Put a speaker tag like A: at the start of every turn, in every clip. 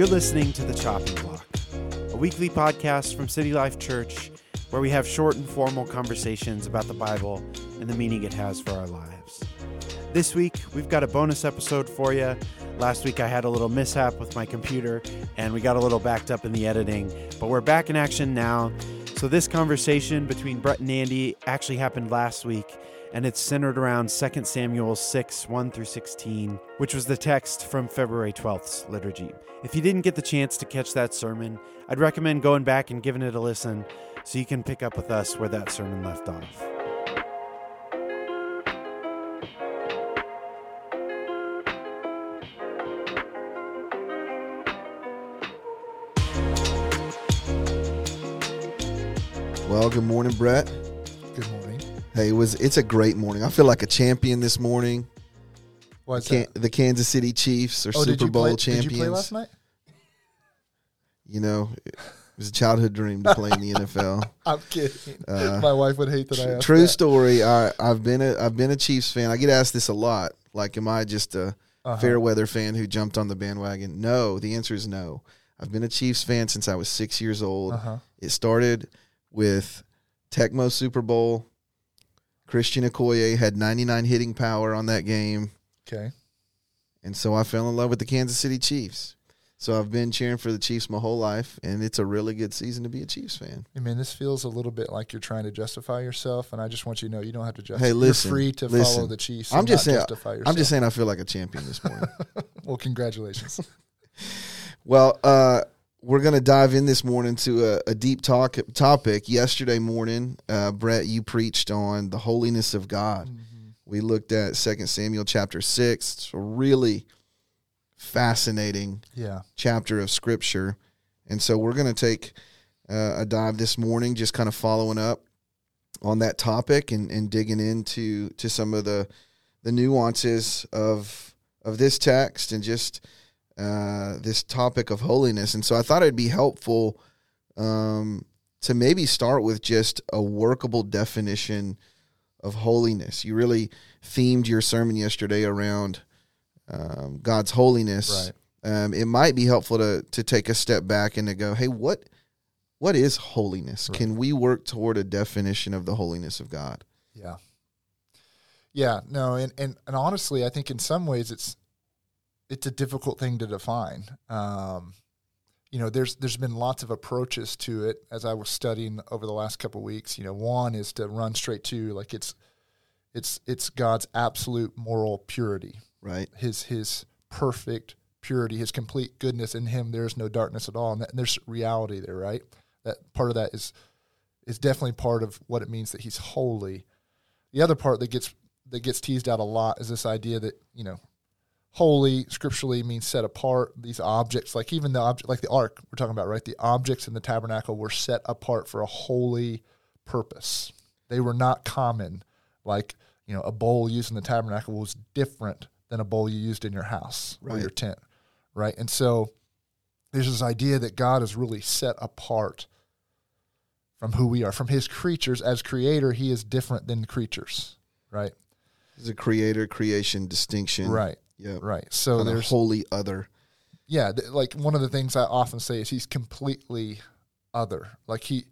A: You're listening to The Chopping Block, a weekly podcast from City Life Church where we have short and formal conversations about the Bible and the meaning it has for our lives. This week, we've got a bonus episode for you. Last week, I had a little mishap with my computer and we got a little backed up in the editing, but we're back in action now. So, this conversation between Brett and Andy actually happened last week and it's centered around 2 Samuel 6 1 through 16, which was the text from February 12th's liturgy. If you didn't get the chance to catch that sermon, I'd recommend going back and giving it a listen so you can pick up with us where that sermon left off.
B: Well, good morning, Brett.
C: Good morning.
B: Hey, it was it's a great morning. I feel like a champion this morning.
C: What's
B: Can,
C: that?
B: the Kansas City Chiefs are
C: Oh,
B: Super Bowl
C: play,
B: champions.
C: Did you play last night?
B: You know, it was a childhood dream to play in the NFL.
C: I'm kidding.
B: Uh,
C: My wife would hate that I asked
B: True
C: that.
B: story. I, I've been a I've been a Chiefs fan. I get asked this a lot. Like, am I just a
C: Uh-huh.
B: fair weather fan who jumped on the bandwagon? No. The answer is no. I've been a Chiefs fan since I was six years old.
C: Uh-huh.
B: It started with Tecmo Super Bowl. Christian Okoye had 99 hitting power on that game.
C: Okay.
B: And so I fell in love with the Kansas City Chiefs. So I've been cheering for the Chiefs my whole life, and it's a really good season to be a Chiefs fan.
C: I mean, this feels a little bit like you're trying to justify yourself, and I just want you to know you don't have to justify.
B: Hey, listen,
C: you're free to
B: listen.
C: follow the Chiefs.
B: I'm just saying-
C: Justify yourself.
B: I'm just saying I feel like a champion this morning.
C: Well, congratulations.
B: well, uh, we're going to dive in this morning to a, a deep talk topic. Yesterday morning, uh, Brett, you preached on the holiness of God. We looked at 2 Samuel chapter 6. It's a really fascinating
C: yeah.
B: chapter of scripture. And so we're going to take uh, a dive this morning, just kind of following up on that topic and, and digging into to some of the the nuances of of this text and just uh, this topic of holiness. And so I thought it'd be helpful um, to maybe start with just a workable definition of holiness. You really themed your sermon yesterday around um, God's holiness
C: Right.
B: um, it might be helpful to to take a step back and to go, hey, what what is holiness?
C: Right.
B: Can we work toward a definition of the holiness of God?
C: Yeah. Yeah. No, and, and and honestly, I think in some ways it's it's a difficult thing to define. Um, you know, there's there's been lots of approaches to it as I was studying over the last couple of weeks. You know, one is to run straight to like it's it's it's God's absolute moral purity,
B: Right?
C: his his perfect purity, his complete goodness in him. There is no darkness at all, and, that, and there's reality there, right? That part of that is is definitely part of what it means that he's holy. The other part that gets that gets teased out a lot is this idea that you know holy scripturally means set apart. These objects like even the object like the ark we're talking about right? The objects in the tabernacle were set apart for a holy purpose. They were not common. Like you know a bowl used in the tabernacle was different than a bowl you used in your house or your tent right? And so there's this idea that god is really set apart from who we are from his creatures. As creator he is different than creatures right?
B: There's a creator, creation, distinction.
C: right
B: Yeah.
C: right so there's
B: holy other.
C: yeah th- like one of the things i often say is he's completely other like he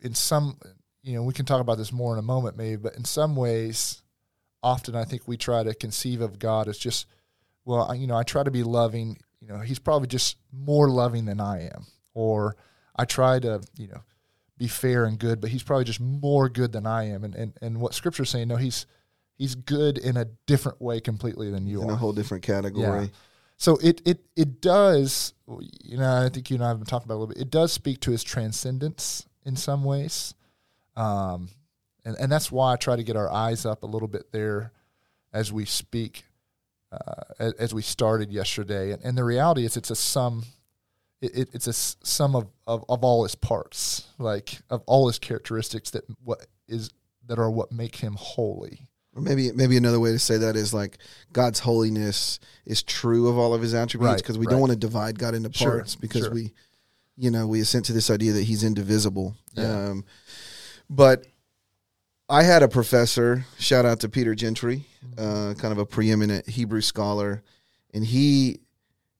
C: in some you know we can talk about this more in a moment maybe but in some ways often i think we try to conceive of god as just well I, you know i try to be loving you know he's probably just more loving than i am or i try to you know be fair and good but he's probably just more good than i am and and, and what scripture's saying no he's he's good in a different way completely than you
B: in
C: are In
B: a whole different category.
C: so it it it does, you know, I think you and I have been talking about a little bit. It does speak to his transcendence in some ways, um, and and that's why I try to get our eyes up a little bit there as we speak, uh, as, as we started yesterday. And, and the reality is, it's a sum. It, it, it's a sum of, of, of all his parts, like of all his characteristics that what is that are what make him holy.
B: Or maybe maybe another way to say that is like God's holiness is true of all of his attributes
C: Right,
B: because we
C: right.
B: don't want to divide God into
C: Sure,
B: parts because
C: sure.
B: we you know, we assent to this idea that he's indivisible.
C: Yeah.
B: Um, but I had a professor, shout out to Peter Gentry, uh, kind of a preeminent Hebrew scholar, and he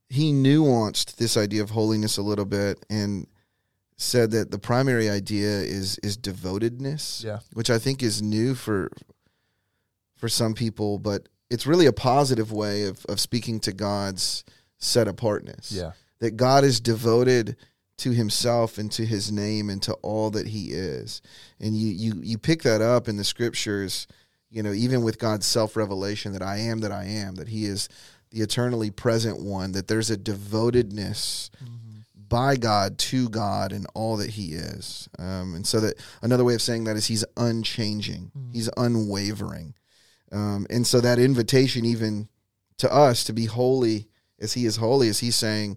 B: he nuanced this idea of holiness a little bit and said that the primary idea is is devotedness,
C: Yeah.
B: which I think is new for for some people, but it's really a positive way of of speaking to God's set apartness.
C: Yeah.
B: That God is devoted to himself and to his name and to all that he is. And you you you pick that up in the scriptures, you know, even with God's self-revelation that I am that I am, that he is the eternally present one, that there's a devotedness by God to God and all that He is. Um, and so that another way of saying that is He's unchanging, He's unwavering. Um, and so that invitation, even to us to be holy as He is holy, is He's saying,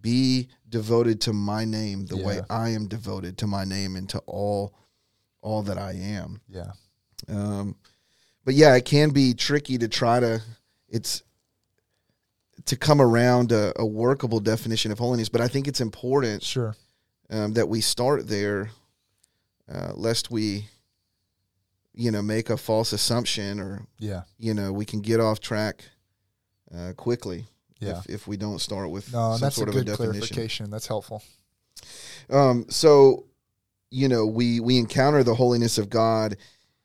B: be devoted to my name the way I am devoted to my name and to all all that I am.
C: Yeah.
B: Um, but yeah, it can be tricky to try to it's to come around a, a workable definition of holiness. But I think it's important
C: Sure.
B: um, that we start there, uh, lest we, you know, make a false assumption or
C: Yeah.
B: you know we can get off track uh, quickly
C: Yeah.
B: if, if we don't start with
C: No,
B: some sort of a definition.
C: clarification. That's helpful.
B: Um, so, you know, we we encounter the holiness of God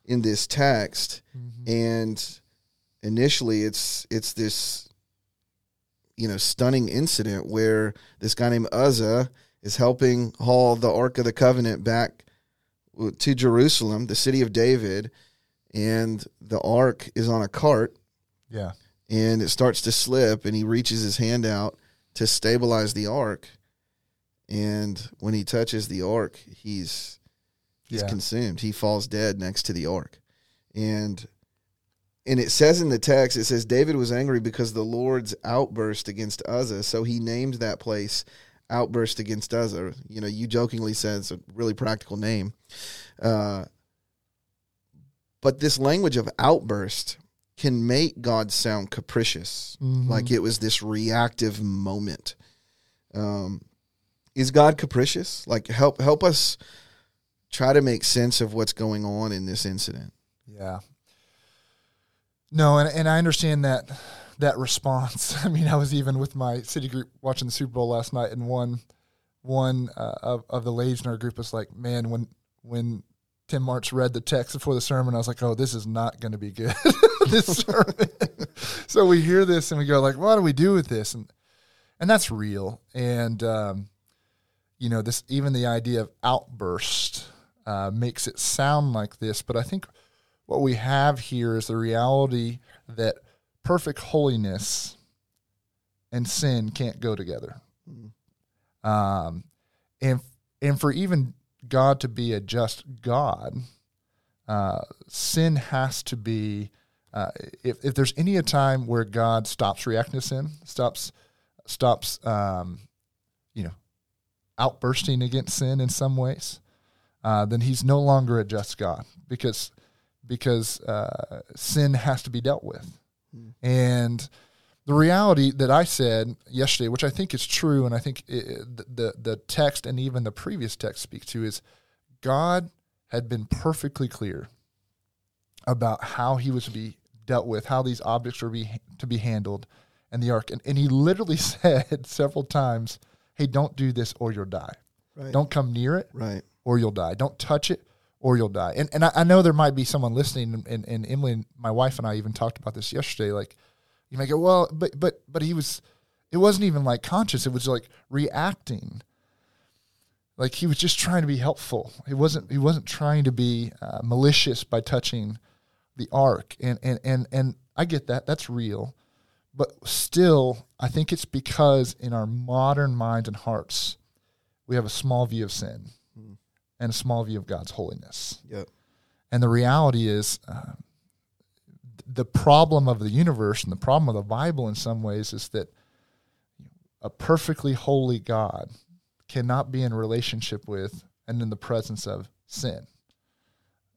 B: in this text,
C: Mm-hmm.
B: and initially, it's it's this, you know, stunning incident where this guy named Uzzah is helping haul the Ark of the Covenant back to Jerusalem, the city of David, and the Ark is on a cart.
C: Yeah.
B: and it starts to slip and he reaches his hand out to stabilize the ark. And when he touches the ark he's he's
C: Yeah.
B: consumed. He falls dead next to the ark. And and it says in the text it says david was angry because the lord's outburst against uzzah. So he named that place outburst against uzzah you know you jokingly said it's a really practical name uh, but this language of outburst can make God sound capricious,
C: Mhm.
B: like it was this reactive moment. Um, is God capricious? Like help help us try to make sense of what's going on in this incident.
C: Yeah. No, and and I understand that that response. I mean, I was even with my city group watching the Super Bowl last night, and one one uh, of of the ladies in our group was like, "Man, when when Tim March read the text before the sermon, I was like, oh, this is not going to be good. this sermon." so we hear this and we go like, "What do we do with this?" And and that's real. And um, you know, this even the idea of outburst uh, makes it sound like this, but I think what we have here is the reality that perfect holiness and sin can't go together. Um, and and for even God to be a just God, uh, sin has to be. Uh, if if there's any a time where God stops reacting to sin, stops stops, um, you know, outbursting against sin in some ways, uh, then He's no longer a just God because because uh, sin has to be dealt with. Mm. And the reality that I said yesterday, which I think is true, and I think it, the the text and even the previous text speak to, is God had been perfectly clear about how He was to be dealt with, how these objects were be, to be handled, and the ark. And, and He literally said several times, "Hey, don't do this, or you'll die.
B: Right.
C: Don't come near it,
B: Right.
C: or you'll die. Don't touch it, or you'll die. And and I, I know there might be someone listening, and, and, Emily, and my wife, and I even talked about this yesterday. Like, you might go, well, but but but he was, it wasn't even like conscious. It was like reacting. Like he was just trying to be helpful. He wasn't. He wasn't trying to be uh, malicious by touching the ark. And and and and I get that. That's real. But still, I think it's because in our modern minds and hearts, we have a small view of sin and a small view of God's holiness.
B: Yep.
C: And the reality is, uh, the problem of the universe and the problem of the Bible in some ways is that a perfectly holy God cannot be in relationship with and in the presence of sin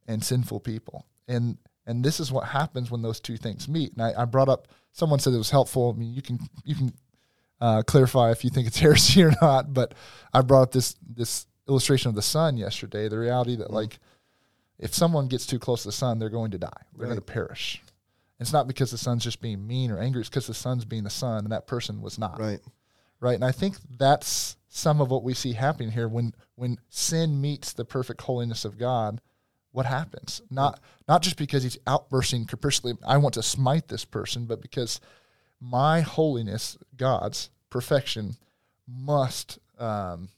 C: and sinful people. And and this is what happens when those two things meet. And I, I brought up someone said it was helpful. I mean, you can you can uh, clarify if you think it's heresy or not. But I brought up this this illustration of the sun yesterday. The reality that like if someone gets too close to the sun, they're going to die. They're going to perish. It's not because the sun's just being mean or angry. It's because the sun's being the sun, and that person was not.
B: Right.
C: right? And I think that's some of what we see happening here when when sin meets the perfect holiness of God. What happens? Not not just because he's outbursting capriciously, I want to smite this person, but because my holiness, God's perfection, must um,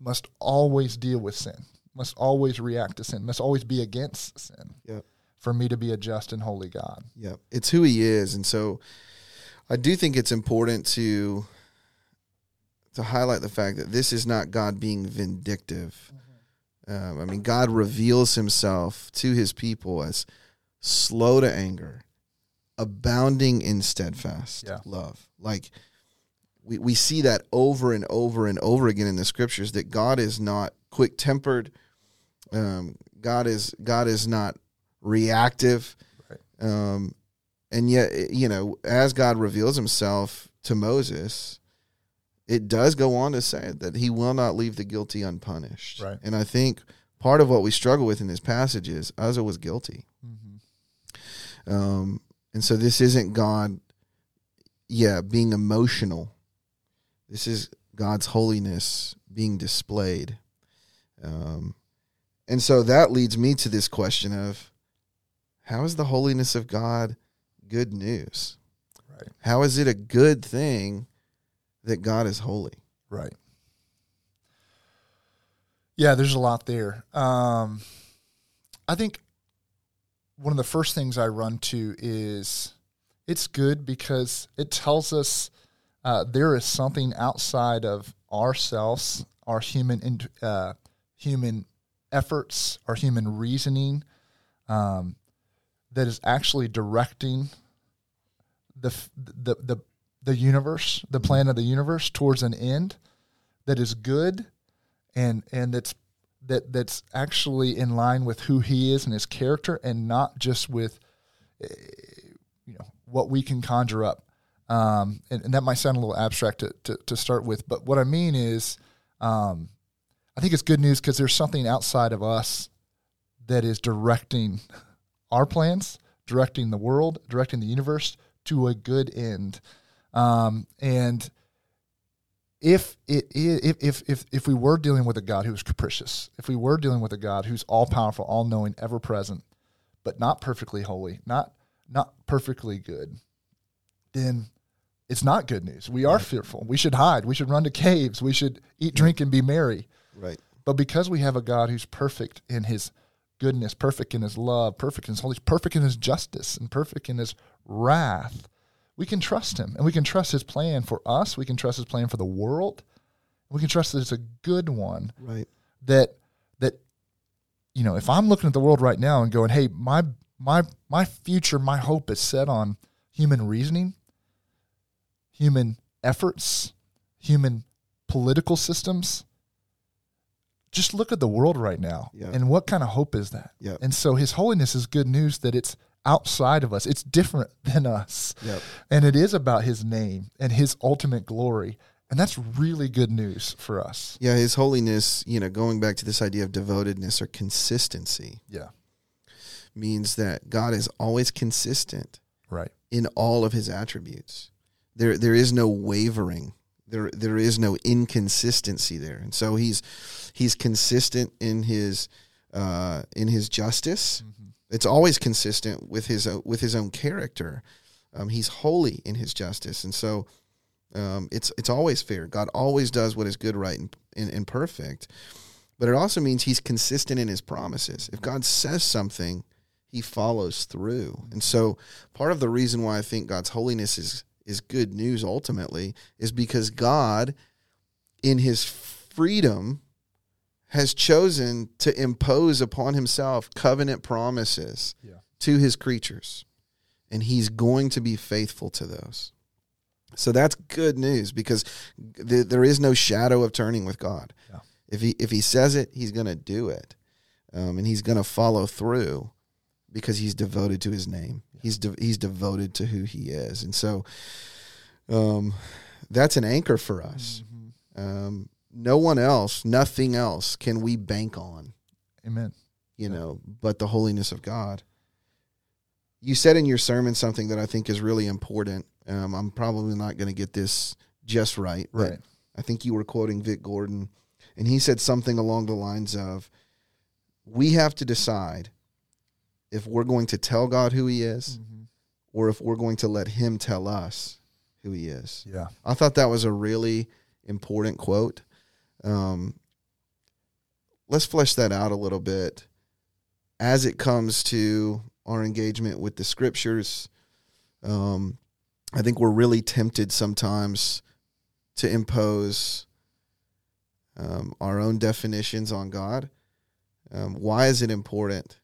C: must always deal with sin, must always react to sin, must always be against sin.
B: Yep.
C: For me to be a just and holy God.
B: Yeah, it's who he is, and so I do think it's important to to highlight the fact that this is not God being vindictive. Um, I mean, God reveals Himself to His people as slow to anger, abounding in steadfast
C: Yeah.
B: love. Like we we see that over and over and over again in the scriptures that God is not quick tempered. Um, God is God is not reactive.
C: Right.
B: Um, and yet, you know, as God reveals Himself to Moses, it does go on to say that He will not leave the guilty unpunished.
C: Right.
B: And I think part of what we struggle with in this passage is Uzzah was guilty.
C: Mm-hmm.
B: Um, and so this isn't God, yeah, being emotional. This is God's holiness being displayed. Um, and so that leads me to this question of how is the holiness of God good news?
C: Right.
B: How is it a good thing that God is holy?
C: Right. Yeah, there's a lot there. Um, I think one of the first things I run to is it's good because it tells us uh, there is something outside of ourselves, our human uh, human efforts, our human reasoning, um, that is actually directing the the the the universe, the plan of the universe towards an end that is good and and that's that that's actually in line with who he is and his character and not just with eh, you know what we can conjure up um, and, and that might sound a little abstract to, to, to start with but what i mean is um, i think it's good news because there's something outside of us that is directing our plans directing the world directing the universe to a good end. Um, and if it if, if if if we were dealing with a God who is capricious, if we were dealing with a God who's all powerful, all knowing, ever present, but not perfectly holy, not not perfectly good, then it's not good news. We are fearful. We should hide. We should run to caves. We should eat, drink, and be merry.
B: Right.
C: But because we have a God who's perfect in his goodness, perfect in his love, perfect in his holiness, perfect in his justice, and perfect in his wrath, we can trust him and we can trust his plan for us. We can trust his plan for the world. We can trust that it's a good one
B: Right.
C: that that you know, if I'm looking at the world right now and going, "Hey, my my my future, my hope is set on human reasoning, human efforts, human political systems." Just look at the world right now.
B: Yeah.
C: And what kind of hope is that?
B: Yeah.
C: And so his holiness is good news that it's outside of us. It's different than us.
B: Yep.
C: And it is about his name and his ultimate glory. And that's really good news for us.
B: Yeah, his holiness, you know, going back to this idea of devotedness or consistency
C: Yeah.
B: means that God is always consistent
C: Right.
B: in all of his attributes. There there is no wavering. There there is no inconsistency there. And so he's he's consistent in his uh in his justice. It's always consistent with his uh, with his own character. Um, he's holy in his justice, and so um, it's it's always fair. God always does what is good, right, and, and, and perfect. But it also means he's consistent in his promises. If God says something, he follows through. And so part of the reason why I think God's holiness is is good news ultimately is because God in his freedom has chosen to impose upon himself covenant promises
C: Yeah.
B: to his creatures and he's going to be faithful to those. So that's good news because th- there is no shadow of turning with God.
C: Yeah.
B: If he if he says it, he's going to do it, um, and he's going to follow through because he's devoted to his name. He's de- he's devoted to who he is, and so um, that's an anchor for us. Um, no one else, nothing else, can we bank on
C: Amen.
B: you know, but the holiness of God. You said in your sermon something that I think is really important. Um, I'm probably not going to get this just right.
C: Right.
B: I think you were quoting Vic Gordon, and he said something along the lines of, "We have to decide if we're going to tell God who He is, or if we're going to let Him tell us who He is."
C: Yeah.
B: I thought that was a really important quote. Um, let's flesh that out a little bit as it comes to our engagement with the scriptures. Um, I think we're really tempted sometimes to impose um, our own definitions on God. Um, why is it important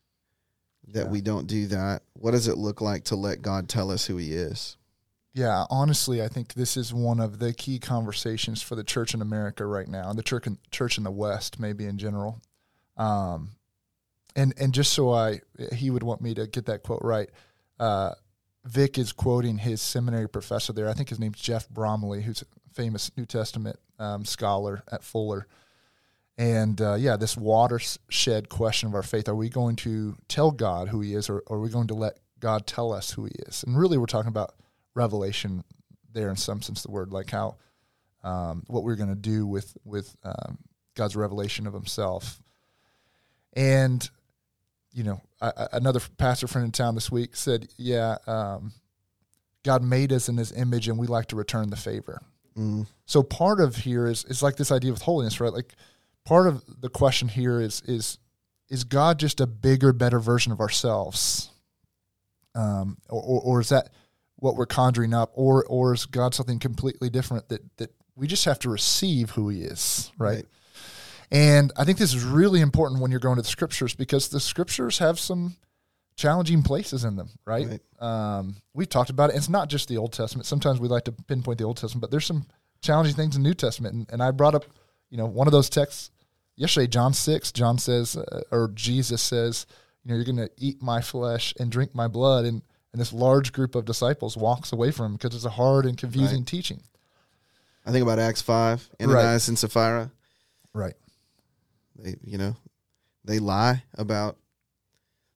B: that
C: Yeah.
B: we don't do that? What does it look like to let God tell us who He is?
C: Yeah, honestly, I think this is one of the key conversations for the church in America right now, and the church in, church in the West, maybe in general. Um, and and just so I, he would want me to get that quote right. Uh, Vic is quoting his seminary professor there. I think his name's Jeff Bromiley, who's a famous New Testament um, scholar at Fuller. And uh, yeah, this watershed question of our faith: Are we going to tell God who He is, or, or are we going to let God tell us who He is? And really, we're talking about revelation there in some sense, the word, like how um, what we're going to do with with um, God's revelation of Himself. And you know, I, I, another pastor friend in town this week said, "Yeah, um, God made us in His image, and we like to return the favor."
B: Mm,
C: So part of here is is like this idea with holiness, right? Like part of the question here is is is God just a bigger, better version of ourselves, um, or, or, or is that what we're conjuring up, or or is God something completely different that that we just have to receive who He is, right?
B: Right.
C: And I think this is really important when you're going to the scriptures because the scriptures have some challenging places in them, right?
B: Right.
C: Um, we've talked about it. It's not just the Old Testament. Sometimes we like to pinpoint the Old Testament, but there's some challenging things in the New Testament. And, and I brought up, you know, one of those texts yesterday, John 6. John says, uh, or Jesus says, you know, you're going to eat my flesh and drink my blood. And, and this large group of disciples walks away from him because it's a hard and confusing
B: Right.
C: teaching.
B: I think about Acts five,
C: Right.
B: Ananias and Sapphira.
C: Right.
B: They, you know, they lie about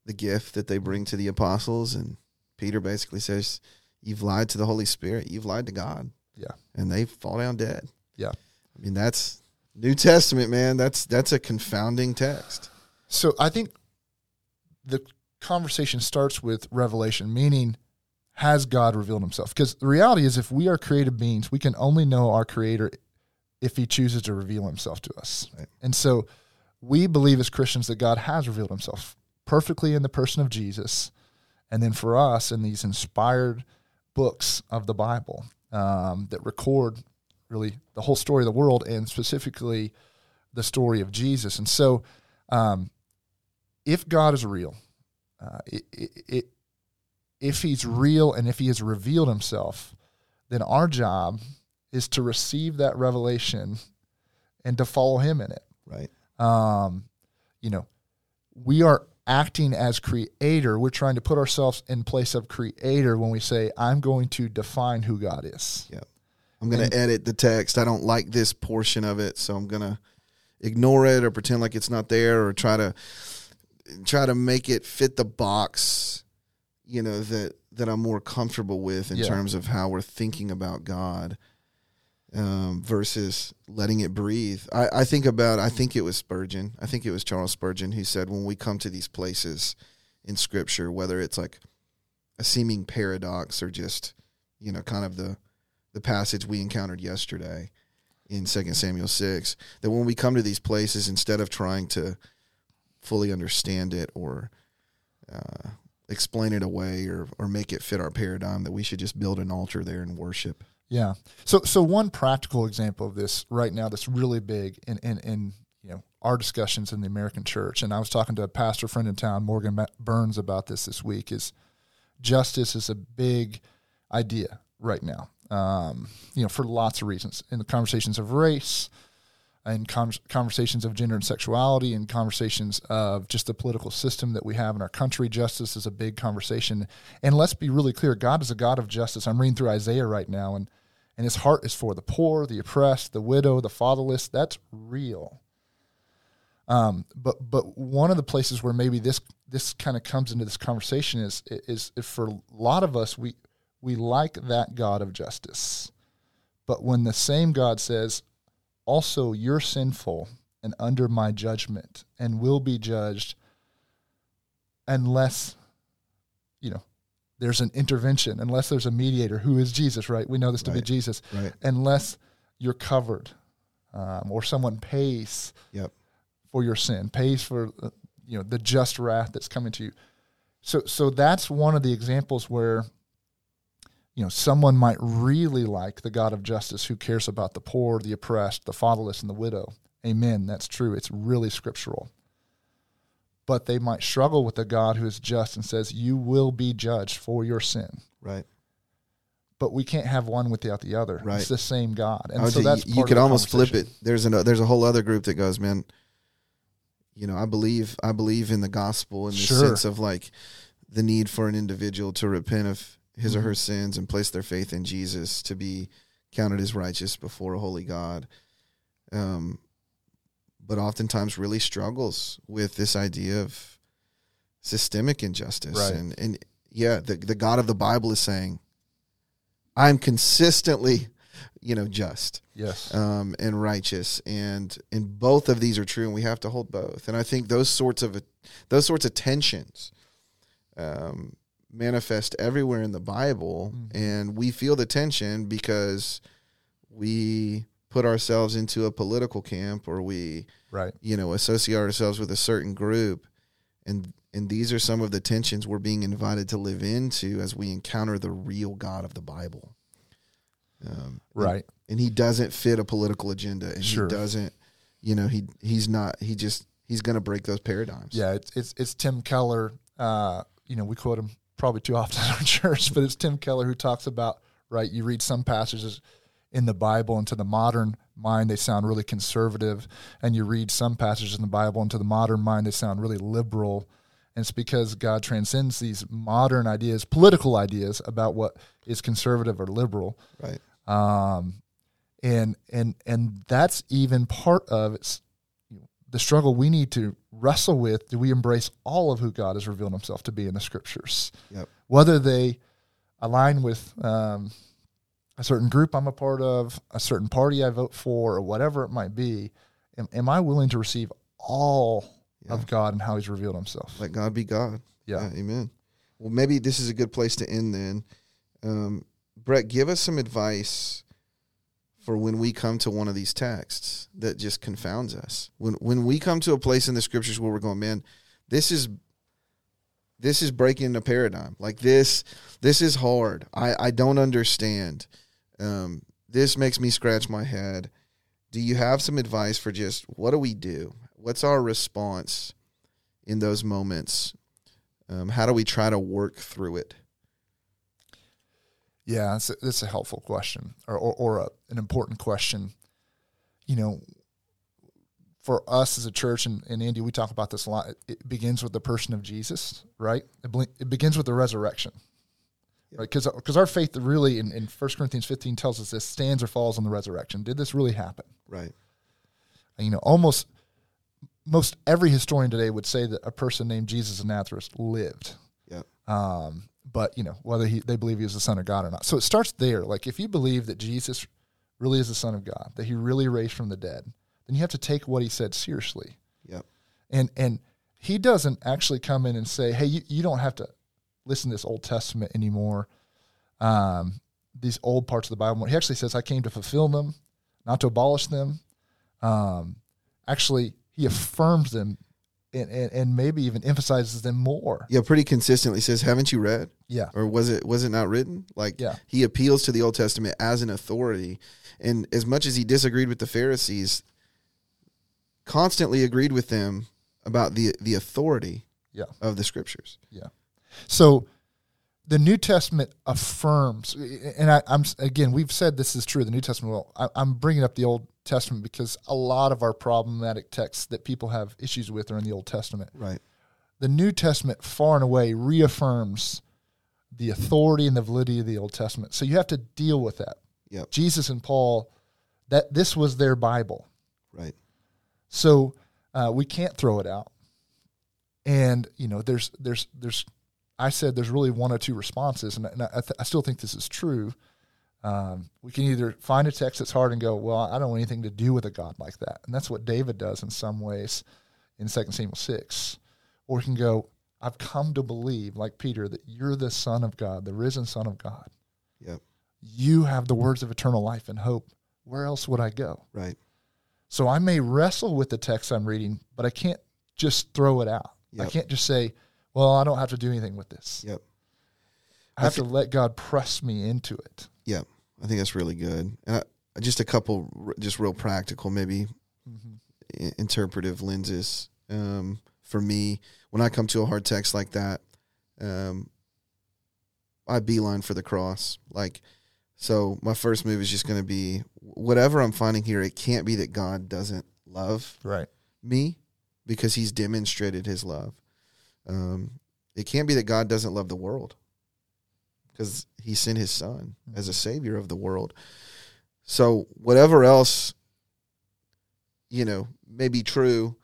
B: the gift that they bring to the apostles, and Peter basically says, "You've lied to the Holy Spirit. You've lied to God."
C: Yeah.
B: and they fall down dead.
C: Yeah.
B: I mean that's New Testament, man. That's that's a confounding text.
C: So I think the conversation starts with revelation, meaning has God revealed himself? Because the reality is, if we are created beings, we can only know our creator if he chooses to reveal himself to us.
B: Right.
C: And so we believe as Christians that God has revealed himself perfectly in the person of Jesus. And then for us, in these inspired books of the Bible um, that record really the whole story of the world and specifically the story of Jesus. And so, um, if God is real, uh, it, it, it, if He's real and if He has revealed Himself, then our job is to receive that revelation and to follow Him in it.
B: Right.
C: Um, you know, we are acting as creator. We're trying to put ourselves in place of creator when we say, "I'm going to define who God is."
B: I'm going to edit the text. I don't like this portion of it, so I'm going to ignore it or pretend like it's not there or try to try to make it fit the box, you know, that that I'm more comfortable with in
C: Yeah.
B: terms of how we're thinking about God. Um, versus letting it breathe. I, I think about I think it was Spurgeon. I think it was Charles Spurgeon who said when we come to these places in scripture, whether it's like a seeming paradox or just, you know, kind of the the passage we encountered yesterday in 2 Samuel 6 that when we come to these places instead of trying to fully understand it or uh, explain it away or, or make it fit our paradigm that we should just build an altar there and worship
C: Yeah. So so one practical example of this right now that's really big in in, in you know our discussions in the American church, and I was talking to a pastor friend in town, Morgan Burns, about this this week. Is justice is a big idea right now. Um, you know, for lots of reasons. In the conversations of race, and con- conversations of gender and sexuality, and conversations of just the political system that we have in our country, justice is a big conversation. And let's be really clear: God is a God of justice. I'm reading through Isaiah right now, and and His heart is for the poor, the oppressed, the widow, the fatherless. That's real. Um, but but one of the places where maybe this this kind of comes into this conversation is is if for a lot of us we we like that God of justice, But when the same God says, also you're sinful and under my judgment and will be judged unless, you know, there's an intervention, unless there's a mediator who is Jesus, right? We know this to be Jesus.
B: Right.
C: Unless you're covered um, or someone pays
B: Yep.
C: for your sin, pays for uh, you know the just wrath that's coming to you. So so that's one of the examples where you know someone might really like the God of justice who cares about the poor, the oppressed, the fatherless and the widow. Amen, that's true. It's really scriptural. But they might struggle with the God who is just and says you will be judged for your sin.
B: Right.
C: But we can't have one without the other.
B: Right.
C: It's the same God. And so that's
B: you, you could almost flip it. There's an there's a whole other group that goes, man. You know, I believe I believe in the gospel in the
C: Sure.
B: sense of like the need for an individual to repent of his or her sins and place their faith in Jesus to be counted as righteous before a holy God. Um, but oftentimes really struggles with this idea of systemic injustice
C: Right.
B: and and yeah, the the God of the Bible is saying, I'm consistently, you know, just
C: Yes.
B: um, and righteous, and and both of these are true, and we have to hold both. And I think those sorts of those sorts of tensions um, manifest everywhere in the Bible,
C: Mhm.
B: and we feel the tension because we put ourselves into a political camp, or we
C: right.
B: you know associate ourselves with a certain group, and and these are some of the tensions we're being invited to live into as we encounter the real God of the Bible. Um,
C: Right.
B: and he doesn't fit a political agenda and
C: Sure.
B: he doesn't you know he he's not he just he's going to break those paradigms
C: Yeah, it's it's, it's Tim Keller. Uh, you know, we quote him probably too often in our church, but it's Tim Keller who talks about right. You read some passages in the Bible, and to the modern mind, they sound really conservative, and you read some passages in the Bible, and to the modern mind, they sound really liberal. And it's because God transcends these modern ideas, political ideas about what is conservative or liberal.
B: right
C: um, and and and that's even part of it's the struggle we need to wrestle with. Do we embrace all of who God has revealed Himself to be in the Scriptures,
B: Yep.
C: whether they align with um, a certain group I'm a part of, a certain party I vote for, or whatever it might be? Am, am I willing to receive all
B: Yeah.
C: of God and how He's revealed Himself?
B: let god be god
C: Yeah.
B: amen well maybe this is a good place to end then um, brett give us some advice for when we come to one of these texts that just confounds us. When when we come to a place in the scriptures where we're going man this is this is breaking a paradigm. Like this this is hard. I i don't understand. Um this makes me scratch my head. Do you have some advice for just what do we do? What's our response in those moments? Um, how do we try to work through it
C: Yeah, that's a, that's a helpful question or, or, or a, an important question. You know, for us as a church, and, and Andy, we talk about this a lot, it, it begins with the person of Jesus, right? It, ble- it begins with the resurrection, right? Because our faith really, in, in 1 Corinthians 15 tells us this, stands or falls on the resurrection. Did this really happen?
B: right
C: And, you know, almost most every historian today would say that a person named Jesus of Nazareth lived.
B: Yep.
C: Um, but you know whether he they believe he was the son of God or not. So it starts there. Like if you believe that Jesus really is the son of God, that he really raised from the dead, then you have to take what he said seriously.
B: Yep.
C: And and he doesn't actually come in and say, "Hey, you, you don't have to listen to this Old Testament anymore." Um, these old parts of the Bible. He actually says, "I came to fulfill them, not to abolish them." Um, actually, he affirms them and, and, and maybe even emphasizes them more.
B: yeah pretty consistently says haven't you read
C: Yeah.
B: or was it was it not written like
C: Yeah.
B: he appeals to the old testament as an authority and as much as he disagreed with the pharisees constantly agreed with them about the the authority
C: Yeah.
B: of the scriptures Yeah.
C: So the New Testament affirms, and I, I'm again, we've said this is true. The New Testament. Well, I, I'm bringing up the Old Testament because a lot of our problematic texts that people have issues with are in the Old Testament.
B: right
C: The New Testament far and away reaffirms the authority and the validity of the Old Testament. So you have to deal with that.
B: Yep.
C: Jesus and Paul, that this was their Bible.
B: right
C: So uh, we can't throw it out. And you know, there's there's there's I said there's really one or two responses, and, and I, th- I still think this is true. Um, we can either find a text that's hard and go, well, I don't want anything to do with a God like that. And that's what David does in some ways in 2 Samuel 6. Or we can go, I've come to believe, like Peter, that you're the Son of God, the risen Son of God.
B: Yep.
C: You have the words of eternal life and hope. Where else would I go?
B: Right.
C: So I may wrestle with the text I'm reading, but I can't just throw it out. I can't just say, well, I don't have to do anything with this.
B: Yep.
C: I have to let God press me into it.
B: Yeah, I think that's really good. And I, just a couple, just real practical, maybe i- interpretive lenses. Um, for me, when I come to a hard text like that, um, I beeline for the cross. Like, so my first move is just going to be whatever I'm finding here. It can't be that God doesn't love
C: Right.
B: me because He's demonstrated His love. Um, it can't be that God doesn't love the world because He sent His Son as a Savior of the world. So whatever else, you know, may be true,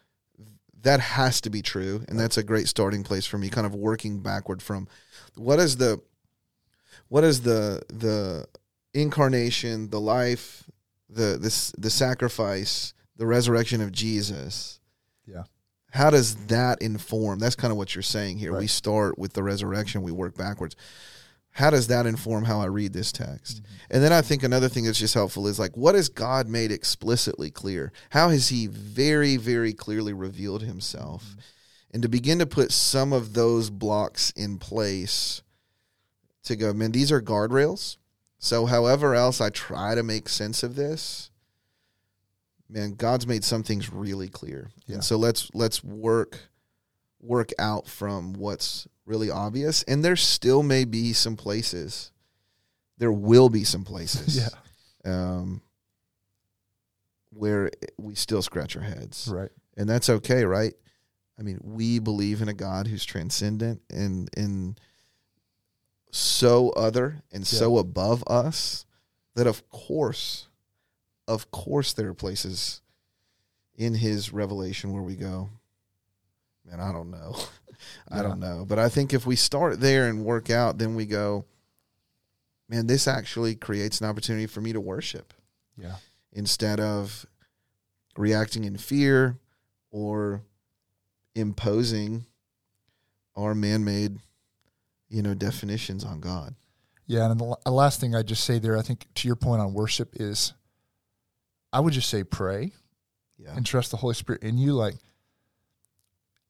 B: that has to be true, and that's a great starting place for me. Kind of working backward from what is the what is the the incarnation, the life, the this the sacrifice, the resurrection of Jesus.
C: Yeah.
B: How does that inform? That's kind of what you're saying here. We start with the resurrection, we work backwards. How does that inform how I read this text?
C: Mm-hmm.
B: And then I think another thing that's just helpful is like, what has God made explicitly clear? How has He very, very clearly revealed Himself? And to begin to put some of those blocks in place to go, man, these are guardrails. So, however else I try to make sense of this, man, God's made some things really clear.
C: Yeah.
B: And so let's let's work work out from what's really obvious. And there still may be some places. There will be some places.
C: Yeah.
B: Um, where we still scratch our heads
C: Right.
B: and that's okay, right? I mean, we believe in a God who's transcendent and and so other and so above us that of course, of course, there are places in His revelation where we go, man, I don't know, I
C: Yeah.
B: don't know, but I think if we start there and work out, then we go, man, this actually creates an opportunity for me to worship
C: Yeah.
B: instead of reacting in fear or imposing our man-made you know definitions on god
C: Yeah, and the last thing I just say there, I think to your point on worship is, I would just say pray
B: yeah
C: and trust the Holy Spirit in you. Like,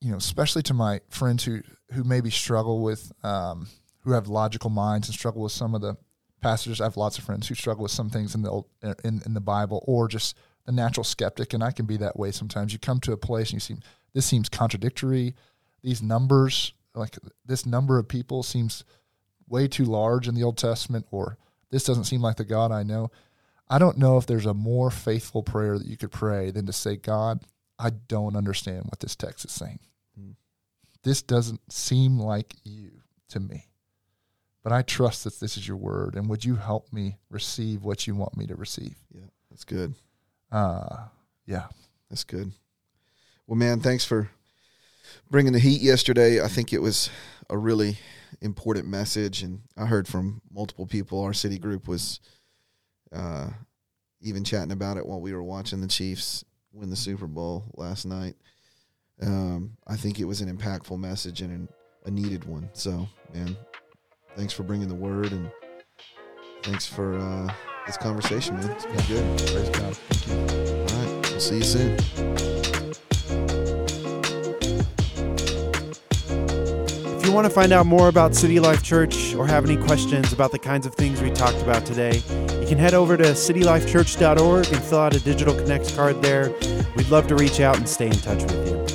C: you know, especially to my friends who who maybe struggle with, um, who have logical minds and struggle with some of the passages. I have lots of friends who struggle with some things in the old, in in the Bible, or just the natural skeptic, and I can be that way sometimes. You come to a place and you see this seems contradictory. These numbers, like this number of people, seems way too large in the Old Testament, or this doesn't seem like the God I know. I don't know if there's a more faithful prayer that you could pray than to say, God, I don't understand what this text is saying.
B: Mm.
C: This doesn't seem like you to me. But I trust that this is your word, and would you help me receive what you want me to receive?
B: yeah that's good
C: Uh, yeah,
B: that's good well man thanks for bringing the heat yesterday i think it was a really important message and i heard from multiple people our city group was uh, even chatting about it while we were watching the chiefs win the super bowl last night um, i think it was an impactful message and an, a needed one so man thanks for bringing the word and thanks for uh, this conversation man it's been good
C: praise God.
B: All right we'll see you soon
A: If you want to find out more about City Life Church or have any questions about the kinds of things we talked about today, you can head over to citylifechurch.org and fill out a digital connect card there. We'd love to reach out and stay in touch with you.